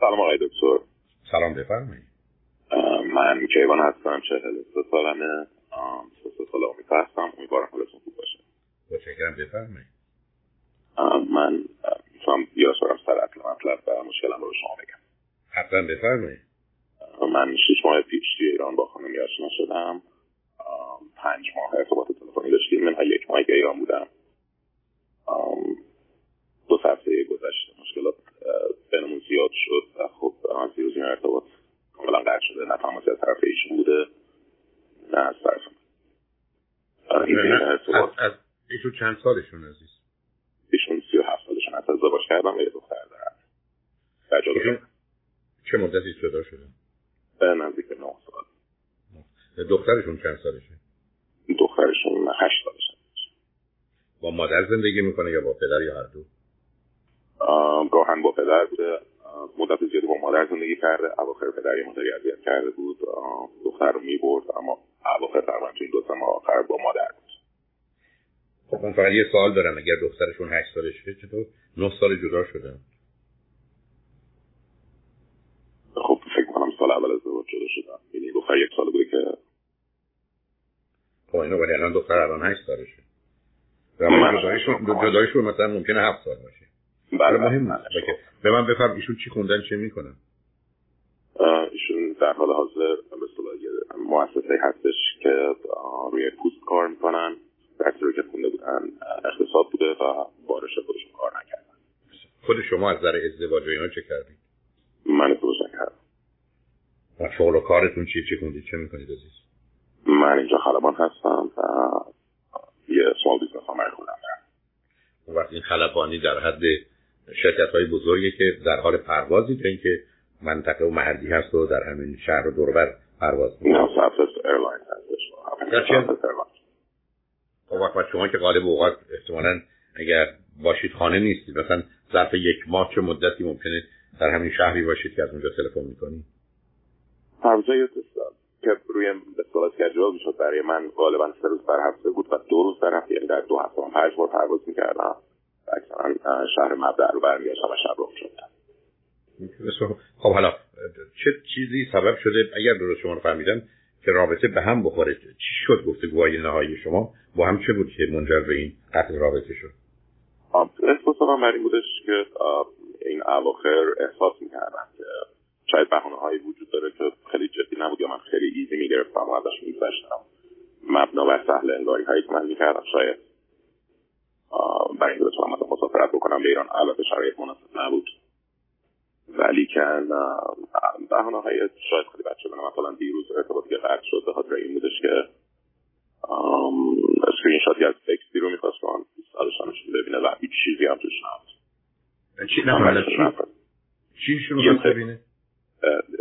سلام آقای دکتر. سلام بفرمایید. من کیوان هستم چهل سه سالمه. سه سال آمریکا هستم. امیدوارم حالتون خوب باشه. متشکرم بفرمایید. من می‌تونم یا سرم سر اصل مطلب و مشکلم رو به شما بگم. حتما بفرمایید. من شش ماه پیش توی ایران با خانمی آشنا شدم. پنج ماه ارتباط تلفنی داشتیم. من یک ماه ایران بودم. دو هفته گذشته مشکلات بینمون زیاد شد و خب از دیروز این ارتباط کاملا قطع شده. نه تماسی از طرف ایشون بوده نه از طرف از ایشون چند سالشون عزیز؟ ایشون سی و هفت سالشون. از ازدواج کردم و یه دختر دارم. چه مدتی جدا شده؟ نزدیک نه سال. دخترشون چند سالشه؟ دخترشون هشت سالشه. با مادر زندگی می‌کنه یا با پدر یا هر دو؟ گاهن با پدر بوده. مدت زیادی با مادر زندگی کرده. اواخر پدر یه مداری اذیت کرده بود. دختر رو می‌برد اما اواخر تقریبا تو این دو سه آخر با مادر بود. خب من فقط یه سوال دارم. اگر دخترشون هشت سالشه چطور؟ نه سال جدا شدن خب فکر کنم سال اول ازدواج جدا شدن یعنی دختر یک سال بوده که خب اینو ولی الان دختر الان هشت سالشه. جدایشون مثلا ممکنه هفت سال باشه. بله مهم نیست. به من بفهم ایشون چی خوندن چه می‌کنن؟ ایشون در حال حاضر اصطلاح مؤسسه هستش که روی پوست کار می‌کنن. درسی رو که خونده بودن اقتصاد بوده و بارش خودشون کار نکردن. خود شما از نظر ازدواج و اینا چه کردید من ازدواج نکردم. و شغل و کارتون چی چی خوندید؟ چه می‌کنید عزیز؟ من اینجا خلبان هستم و یه small business هم اون وقت این خلبانی در حد شرکت های بزرگی که در حال پروازی یا اینکه منطقه و محلی هست و در همین شهر و دور و بر پرواز می‌کنه خب وقت شما که غالب اوقات احتمالا اگر باشید خانه نیستید مثلا ظرف یک ماه چه مدتی ممکنه در همین شهری باشید که از اونجا تلفن می‌کنید؟ هر که روی به صورت کجوال می‌شد برای من غالبا سه روز در هفته بود و دو روز در هفته یعنی در دو هفته من پنج بار پرواز می‌کردم. شهر مبدع رو برمیگشتم و شب رو شدم خب حالا چه چیزی سبب شده؟ اگر درست شما رو فهمیدم که رابطه به هم بخوره چی شد گفته گواهی نهایی شما؟ با هم چه بود که منجر به این قطع رابطه شد؟ احساس من بر این بودش که این اواخر احساس می‌کردم که شاید بحانه هایی وجود داره که خیلی جدی نبود یا من خیلی ایزی می‌گرفتم و ازش میگذشتم. مبنا بر سهل انگاری هایی که من می‌کردم شاید برای اینکه بتونم مثلا مسافرت بکنم به ایران البته شرایط مناسب نبود. ولی که بحانه های شاید خیلی بچه بنا مثلا دیروز ارتباطی که قطع شد. به خاطر این بودش که اسکرین شاتی از تکستی رو می‌خواست من سالشانشون ببینه و هیچ چیزی هم توش نبود. چی؟ نه چی؟ شروع ببینه؟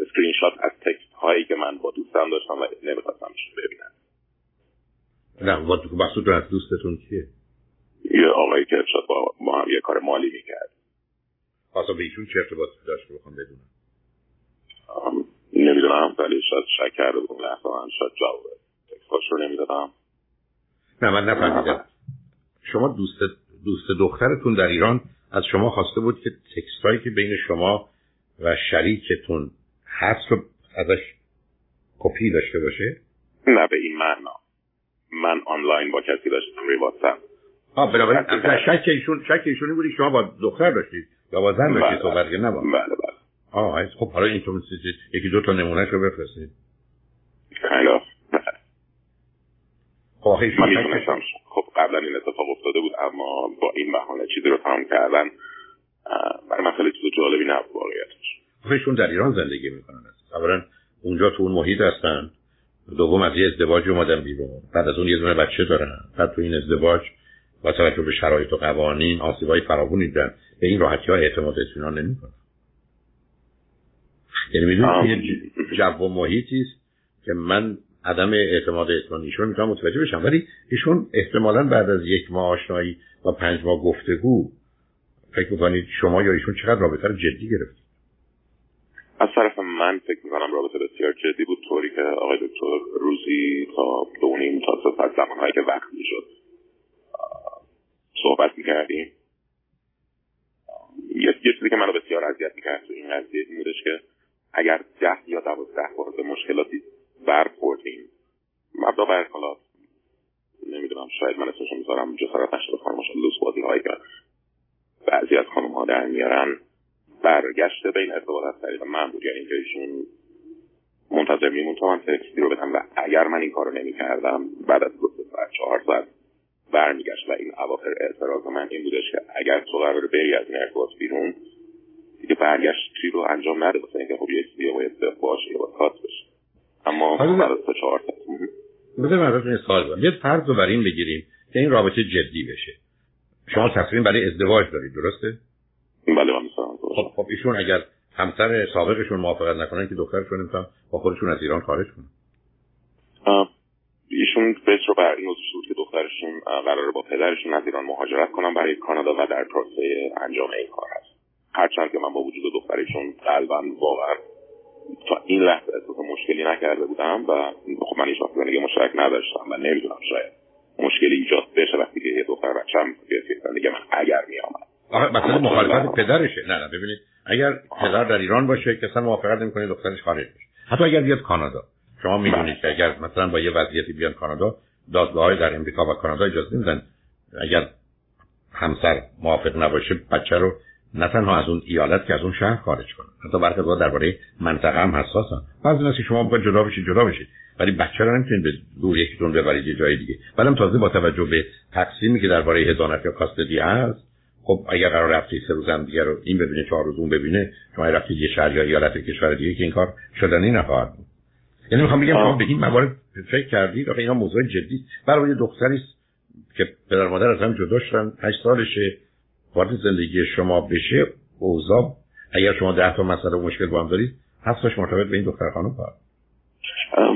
اسکرین شات از تکست هایی که من با دوستم داشتم و نمی‌خواستم ببینم. نه از دوستتون کیه یه آقایی که شاید با ما هم یه کار مالی می‌کرد. اصلا به ایشون چه ارتباطی داشت رو بخوام بدونم؟ نمی‌دونم ولی شاید شک کرده بود لحظه من شاید جواب تکستاش رو نمی‌دادم. نه من نفهمیدم. شما دوست دوست دخترتون در ایران از شما خواسته بود که تکستایی که بین شما و شریکتون هست رو ازش کپی داشته باشه؟ نه به این معنا. من آنلاین با کسی داشتم روی واتساپ آه بنابراین شک ایشون شک ایشونی بودی شما با دختر داشتید یا با زن داشتید صحبت که نه بله بله. آه خب حالا این تو یکی دو تا نمونه رو بفرستید. خیلی خب خب قبلا این اتفاق افتاده بود اما با این بهانه چیزی رو تمام کردن برای خیلی چیز جالبی نبود واقعیتش. خودشون در ایران زندگی می‌کنن. اولا اونجا تو اون محیط هستن. دوم از یه ازدواج اومدن بیرون. بعد از اون یه دونه بچه دارن. بعد تو این ازدواج با توجه به شرایط و قوانین آسیبای فراوانی دیدن به این راحتی ها اعتماد اطمینان نمی‌کنن. یعنی می‌دونید یه جو و محیطی است که من عدم اعتماد اطمینان ایشون می‌تونم متوجه بشم. ولی ایشون احتمالا بعد از یک ماه آشنایی و پنج ماه گفتگو فکر می‌کنید شما یا ایشون چقدر رابطه رو جدی گرفتید؟ از طرف من فکر می‌کنم رابطه بسیار جدی بود. طوری که آقای دکتر روزی تا دو نیم تا سه ساعت زمانهایی که وقت می‌شد صحبت می‌کردیم. یه چیزی که منو بسیار اذیت می‌کرد تو این قضیه این بودش که اگر ده یا دوازده بار به مشکلاتی برخوردیم مبدا بر حالا نمی‌دونم شاید من اسمشو می‌ذارم جسارت نشده خانمش لوس بازی هایی که بعضی از خانم ها در میارن برگشته به این ارتباط از طریق من بود. یعنی ایشون منتظر میمون تا من تکستی رو بدم و اگر من این کارو نمی‌کردم بعد از دو ساعت چهار ساعت برمیگشت و این اواخر اعتراض من این بودش که اگر تو قرار بری از این ارتباط بیرون دیگه برگشتی رو انجام نده واسه اینکه خب یه چیزی باید باشه یا باید بشه. اما بعد از چهار بذار من ازتون سوال یه فرض رو بر این بگیریم که این رابطه جدی بشه. شما تصمیم برای ازدواج دارید درسته؟ بله من خب خب ایشون اگر همسر سابقشون موافقت نکنن که دخترشون امتحان با خودشون از ایران خارج کنن. ایشون فکر رو بر این موضوع که دخترشون قراره با پدرشون از ایران مهاجرت کنن برای کانادا و در پروسه انجام این کار هست. هرچند که من با وجود دخترشون قلبا واقعا تا این لحظه احساس مشکلی نکرده بودم و خب من هیچ زندگی مشترک نداشتم و نمی‌دونم شاید مشکلی ایجاد بشه وقتی که یه دختر به زندگی من اگر میآمد. مثلا مخالفت پدرشه. نه نه ببینید اگر پدر در ایران باشه که اصلا موافقت نمی‌کنه دخترش خارج بشه. حتی اگر بیاد کانادا. شما می‌دونید که اگر مثلا با یه وضعیتی بیان کانادا دادگاه در امریکا و کانادا اجازه نمیدن اگر همسر موافق نباشه بچه رو نه تنها از اون ایالت که از اون شهر خارج کنه حتی برخی درباره منطقه هم حساسن. بعضی که شما باید جدا بشید جدا بشید ولی بچه رو نمی‌تونید به دور یکیتون ببرید یه جای دیگه. بعدم تازه با توجه به تقسیمی که درباره هزانت یا کاستدی هست خب اگر قرار رفتی سه روز هم دیگه رو این ببینه چهار روز اون ببینه شما رفتی یه شهر یا ایالت کشور دیگه که این کار شدنی نخواهد بود. یعنی می‌خوام بگم شما به این موارد فکر کردید؟ آخه اینا موضوع جدی. برای دختری که پدر مادر از هم جدا شدن 8 سالشه وارد زندگی شما بشه اوضاع اگر شما ده تا مسئله و مشکل با هم دارید هفتاش مرتبط به این دختر خانم کار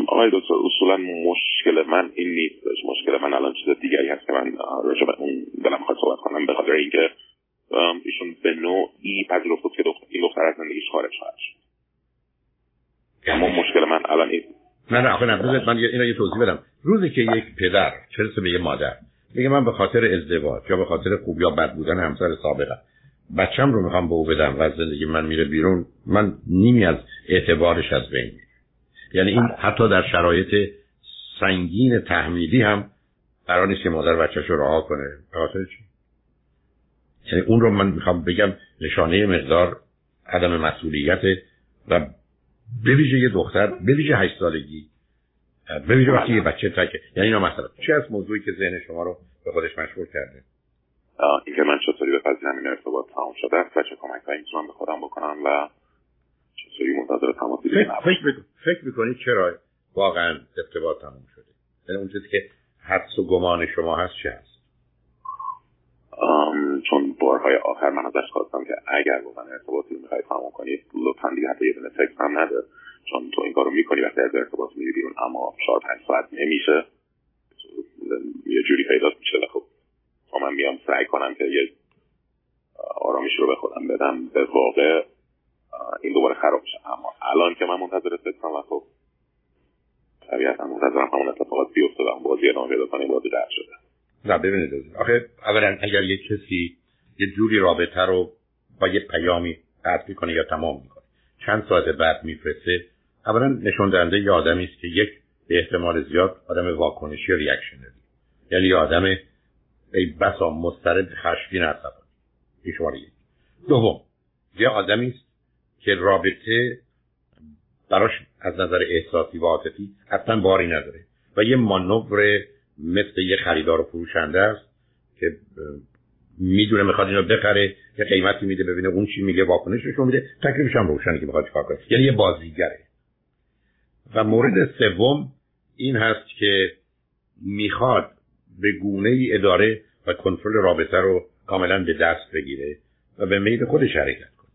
آقای دکتر اصولا مشکل من این نیست. مشکل من الان چیز دیگری هست که من راجع به اون دلم خواهد صحبت کنم به خاطر اینکه ایشون به نوعی پذیرفت که دختر این دختر از زندگیش خارج خواهد شد. اما مشکل من الان این نه نه آخه نه من اینو یه توضیح بدم. روزی که یک پدر چه به یه مادر؟ میگه من به خاطر ازدواج یا به خاطر خوب یا بد بودن همسر سابقم بچم رو می‌خوام به او بدم و از زندگی من میره بیرون من نیمی از اعتبارش از بین یعنی این حتی در شرایط سنگین تحمیلی هم قرار نیست که مادر بچهش رو رها کنه. به خاطر چی؟ یعنی اون رو من می‌خوام بگم نشانه مقدار عدم مسئولیت و به ویژه یه دختر به ویژه هشت سالگی به ویژه وقتی یه بچه تکه یعنی اینا مثلا چه از موضوعی که ذهن شما رو به خودش مشغول کرده؟ اینکه من چطوری به پذیرم این ارتباط تمام شده است و چه کمک هایی می‌تونم به خودم بکنم و چطوری منتظر تماس فکر, فکر می‌کنید چرا واقعا ارتباط تمام شده؟ یعنی اون چیزی که حدس و گمان شما هست چه هست؟ چون بارهای آخر من ازش خواستم که اگر با من ارتباطی رو می‌خوای تمام کنی لطفا دیگه حتی یه دونه تکس هم نده. چون تو این کارو می‌کنی وقتی از ارتباط میری بیرون اما چهار پنج ساعت نمیشه. یه جوری پیدا میشه. و خب من میام سعی کنم که یه آرامش رو به خودم بدم. به واقع این دوباره خراب شه اما الان که من منتظر سکسم و خب طبیعتا منتظرم همون اتفاقات بیفته و بازی ادامه پیدا کنیم بازی درد شده. نه ببینید. آخه اولا اگر یک کسی یه جوری رابطه رو با یه پیامی قطع می‌کنه یا تمام می‌کنه چند ساعت بعد میفرسته اولا نشون دهنده یه آدمی است که یک به احتمال زیاد آدم واکنشی یا ریاکشنری یعنی یه آدم ای بسا مسترد خشمگین عصبانی یک. دوم یه آدمی است که رابطه براش از نظر احساسی و عاطفی اصلا باری نداره و یه مانور مثل یه خریدار و فروشنده است که می‌دونه می‌خواد اینو بخره یه قیمتی میده ببینه اون چی میگه واکنشش رو میده تکلیفش هم روشنه که می‌خواد چیکار کنه. یعنی یه بازیگره. و مورد سوم این هست که می‌خواد به گونه ای اداره و کنترل رابطه رو کاملا به دست بگیره و به میل خودش حرکت کنه.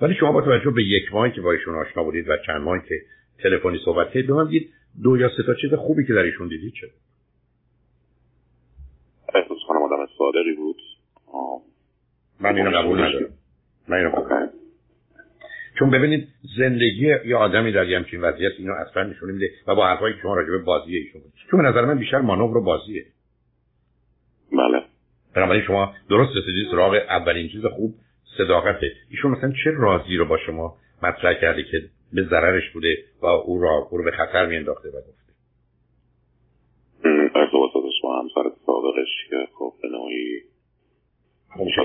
ولی شما با توجه به یک ماهی که با ایشون آشنا بودید و چند ماهی که تلفنی صحبت کردید به من دو یا سه تا چیز خوبی که در ایشون دیدید چه احساس کنم آدم صادقی بود. من اینو قبول ندارم. من اینو قبول چون ببینید زندگی یه آدمی در یه همچین وضعیت اینو اصلا نشون میده و با حرفایی که شما راجع به بازی ایشون بود چون به نظر من بیشتر مانور بازیه. بله. بنابراین شما درست رسیدید سراغ اولین چیز خوب صداقته. ایشون مثلا چه رازی رو با شما مطرح کرده که به ضررش بوده و او را او رو به خطر میانداخته و گفته؟ ارتباطاتش با همسر سابقش که خب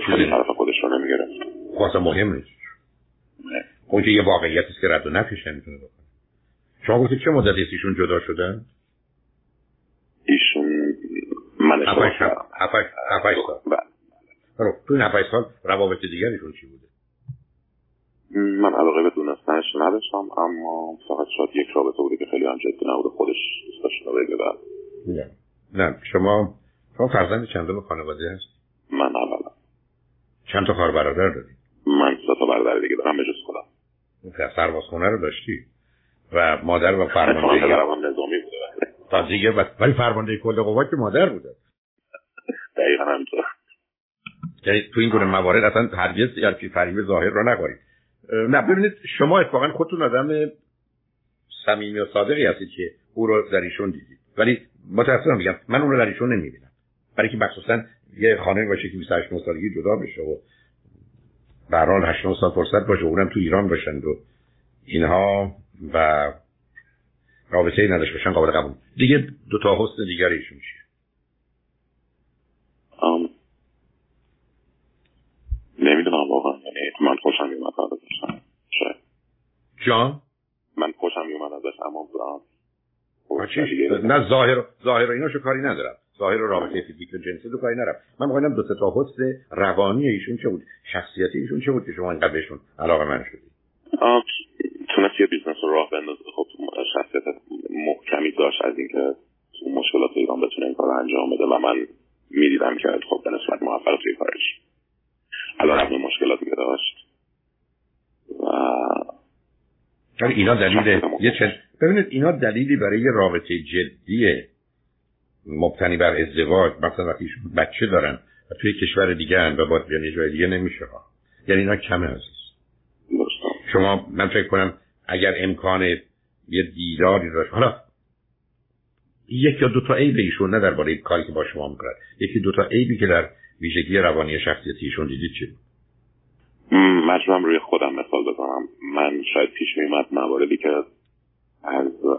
خیلی طرف خودش رو نمی‌گرفت. خب مهم نیست. خب یه واقعیت است که رد و نفیش نمی‌تونه بکنه. شما گفتید چه مدتی ایشون جدا شدن؟ ایشون من هفتش سال. بله. تو این هفتش سال روابط دیگرشون چی بوده؟ من علاقه به دونستنش نداشتم اما فقط شاید یک رابطه بوده که خیلی هم جدی نبوده خودش دوست داشته بگه نه. نه شما شما فرزند چندم خانواده هست؟ من اولا چند تا خواهر برادر داری؟ من سه تا برادر دیگه دارم به جز خودم. سربازخونه رو داشتی؟ و مادر و فرمانده نظامی بوده تا دیگه ولی فرمانده کل قوا که مادر بوده. دقیقا همینطور. یعنی تو این گونه موارد اصلا هرگز یعنی فریب ظاهر رو نخورید. نه ببینید شما اتفاقا خودتون آدم صمیمی و صادقی هستید که او رو در ایشون دیدید. ولی متاسفم میگم من اون رو در ایشون نمی‌بینم. برای که مخصوصا یه خانه باشه که 28 سالگی جدا بشه و به هر حال 8 سال فرصت باشه اونم تو ایران باشند و اینها و رابطه ای نداشته باشن قابل قبول. دیگه دو تا حسن ایشون چیه؟ نمی‌دونم واقعا. یعنی من خوشم میومد ازش جان؟ من خوشم میومد ازش اما نه ظاهر ظاهر ایناشو کاری ندارم. ظاهر و رابطه فیزیک و جنسی رو کاری ندارم من می‌خوایم دو تا حس روانی ایشون چه بود؟ شخصیتی ایشون چه بود که شما اینقدر بهشون علاقه‌مند شدید؟ تونست یه business رو راه بندازه. خب شخصیت محکمی داشت از اینکه مشکلات ایران بتونه این کار انجام بده و من می‌دیدم که خب به نسبت موفق توی کارش. علی‌رغم مشکلاتی که داشت و اینا دلیل یه چند ببینید اینا دلیلی برای یه رابطه جدی مبتنی بر ازدواج مثلا وقتی بچه دارن و توی کشور دیگه هن و باید بیان جای دیگه نمیشه ها. یعنی اینا کمه عزیز. شما من فکر کنم اگر امکان یه دیداری داشت حالا یک یا دو تا عیب ایشون نه درباره کاری که با شما می‌کنن یکی دو تا عیبی که در ویژگی روانی شخصیتی ایشون دیدید چی مجبورم روی خودم مثال بزنم. من شاید پیش میومد مواردی که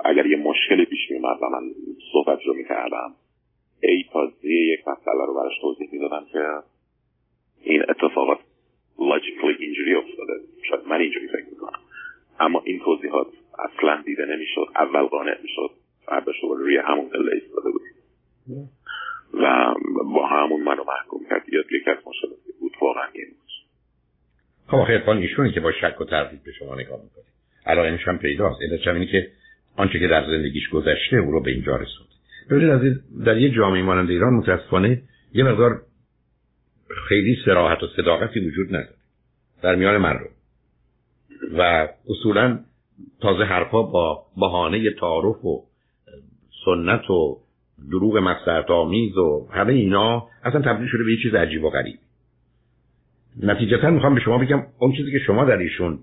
اگر یه مشکلی پیش میومد و من صحبت رو می‌کردم ای تا یک مسئله رو براش توضیح می‌دادم که این اتفاقات لاجیکلی اینجوری افتاده. شاید من اینجوری فکر می‌کنم. اما این توضیحات اصلا دیده نمی‌شد. اول قانع می‌شد. فرداش روی همون قله ایستاده بود. و با همون منو محکوم کرد. یا یکی از مشکلاتی بود. واقعا این بود. خب خیلی ایشونی که با شک و تردید به شما نگاه می‌کنه. علائمش هم پیداست. علتش اینه که آنچه که در زندگیش گذشته او رو به اینجا رسوند. ببینید از در یه جامعه مانند ایران متاسفانه یه مقدار خیلی سراحت و صداقتی وجود نداره در میان مردم. و اصولا تازه حرفا با بهانه تعارف و سنت و دروغ مسئلت آمیز و همه اینا اصلا تبدیل شده به یه چیز عجیب و غریب. نتیجتا می‌خوام به شما بگم اون چیزی که شما در ایشون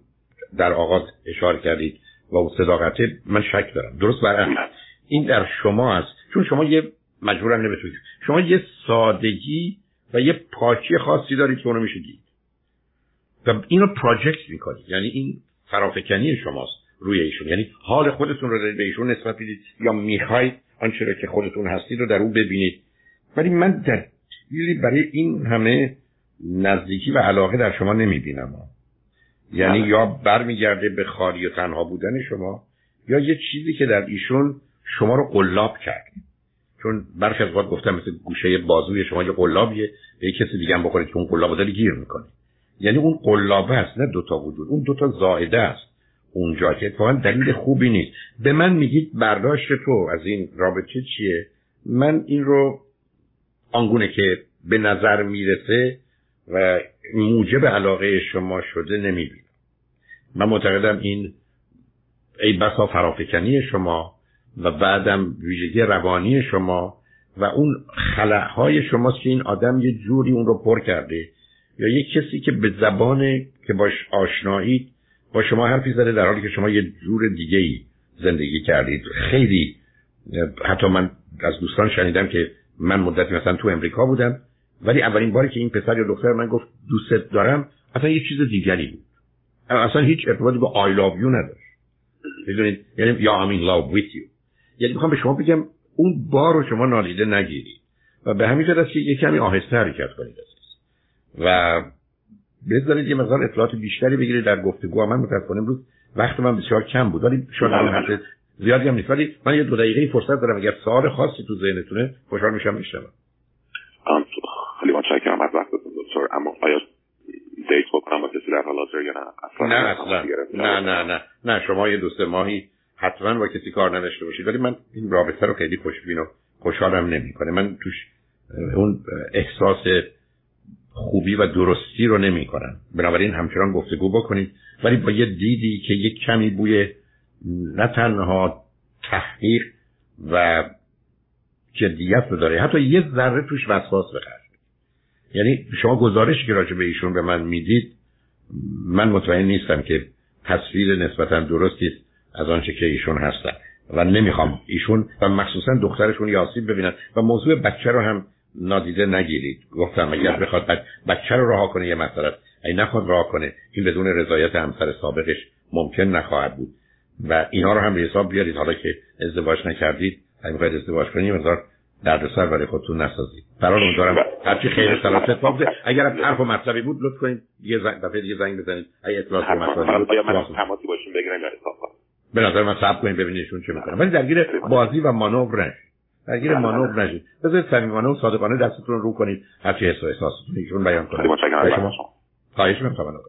در آغاز اشاره کردید و صداقت من شک دارم. درست برعکس این در شما است. چون شما یه مجبورم نمی‌تونید شما یه سادگی و یه پاکی خاصی دارید که اونو میشه دید. و اینو پراجکت می‌کنید. یعنی این فرافکنی شماست روی ایشون. یعنی حال خودتون رو به ایشون نسبت بدید یا می‌خواید آنچه که خودتون هستید رو در اون ببینید. ولی من دلیلی برای این همه نزدیکی و علاقه در شما نمی‌بینم. یعنی بله. یا برمیگرده به خالی و تنها بودن شما یا یه چیزی که در ایشون شما رو قلاب کرد. چون برخی از وقت گفتم مثل گوشه بازوی شما یه قلابیه به کسی دیگه هم بخورید که اون قلاب داری گیر می‌کنه. یعنی اون قلابه است نه دوتا وجود. اون دوتا زائده است. اونجا که اتفاقا دلیل خوبی نیست. به من میگید برداشت تو از این رابطه چیه؟ من این رو آنگونه که به نظر می‌رسه و موجب علاقه شما شده نمی‌بینم. من معتقدم این ای بسا فرافکنی شما و بعدم ویژگی روانی شما و اون خلعهای شماست که این آدم یه جوری اون رو پر کرده یا یه کسی که به زبان که باش آشنایید با شما حرفی زده در حالی که شما یه جور دیگه ای زندگی کردید. خیلی حتی من از دوستان شنیدم که من مدتی مثلا تو امریکا بودم ولی اولین باری که این پسر یا دختر من گفت دوست دارم اصلا یه چیز دیگری بود. اصلا هیچ ارتباطی با آی love you نداشت. می‌دونید؟ یعنی یا I'm in love with you. یعنی می‌خوام به شما بگم اون بار رو شما نادیده نگیرید. و به همین جهت که یه کمی آهسته حرکت کنید و بذارید یه مقدار اطلاعات بیشتری بگیرید. در گفتگو من متاسفانه امروز وقت من بسیار کم بود. ولی شاید الان زیادی هم نیست. ولی من یه دو دقیقه فرصت دارم. اگر سوال خاصی تو ذهنتونه خوشحال میشم میشنوم خیلی متشکرم از وقتتون دکتر اما آیا دیت بکنم با کسی در حال حاضر یا نه؟ اصلا نه اصلا نه. نه نه نه. شما یه دوست ماهی حتما با کسی کار نداشته باشید. ولی من این رابطه رو خیلی خوشبین و خوشحالم نمی‌کنه. من توش اون احساس خوبی و درستی رو نمی کنن بنابراین همچنان گفتگو بکنید. ولی با یه دیدی که یک کمی بوی نه تنها تحقیق و جدیت رو داره حتی یه ذره توش وسواس بخرد یعنی شما گزارشی که راجع به ایشون به من می‌دید من مطمئن نیستم که تصویر نسبتا درستی است از آنچه که ایشون هستن. و نمی‌خوام ایشون و مخصوصا دخترشون یاسیب ببینن و موضوع بچه رو هم نادیده نگیرید. گفتم اگر بخواد بچه رو رها کنه یه مسئله ای نخواد راه کنه این بدون رضایت همسر سابقش ممکن نخواهد بود. و اینا رو هم به حساب بیارید. حالا که ازدواج نکردید اگه می‌خواید ازدواج کنید مقدار دردسر برای خودتون نسازید برای امیدوارم هرچی خیر سلامت اتفاق اگر حرف و مطلبی بود لطف کنید. یه زنگ دفعه دیگه زنگ بزنید. اگه اطلاعات مطلبی بود تماسی باشیم بگیریم در به نظر من صبر کنید ببینید ایشون چه می‌کنه. ولی درگیر بازی و مانور نشید. درگیر مانور نشید. بذارید صمیمانه و صادقانه دستتون رو کنید. هرچی حس و احساستون ایشون بیان کنید خواهش می‌کنم.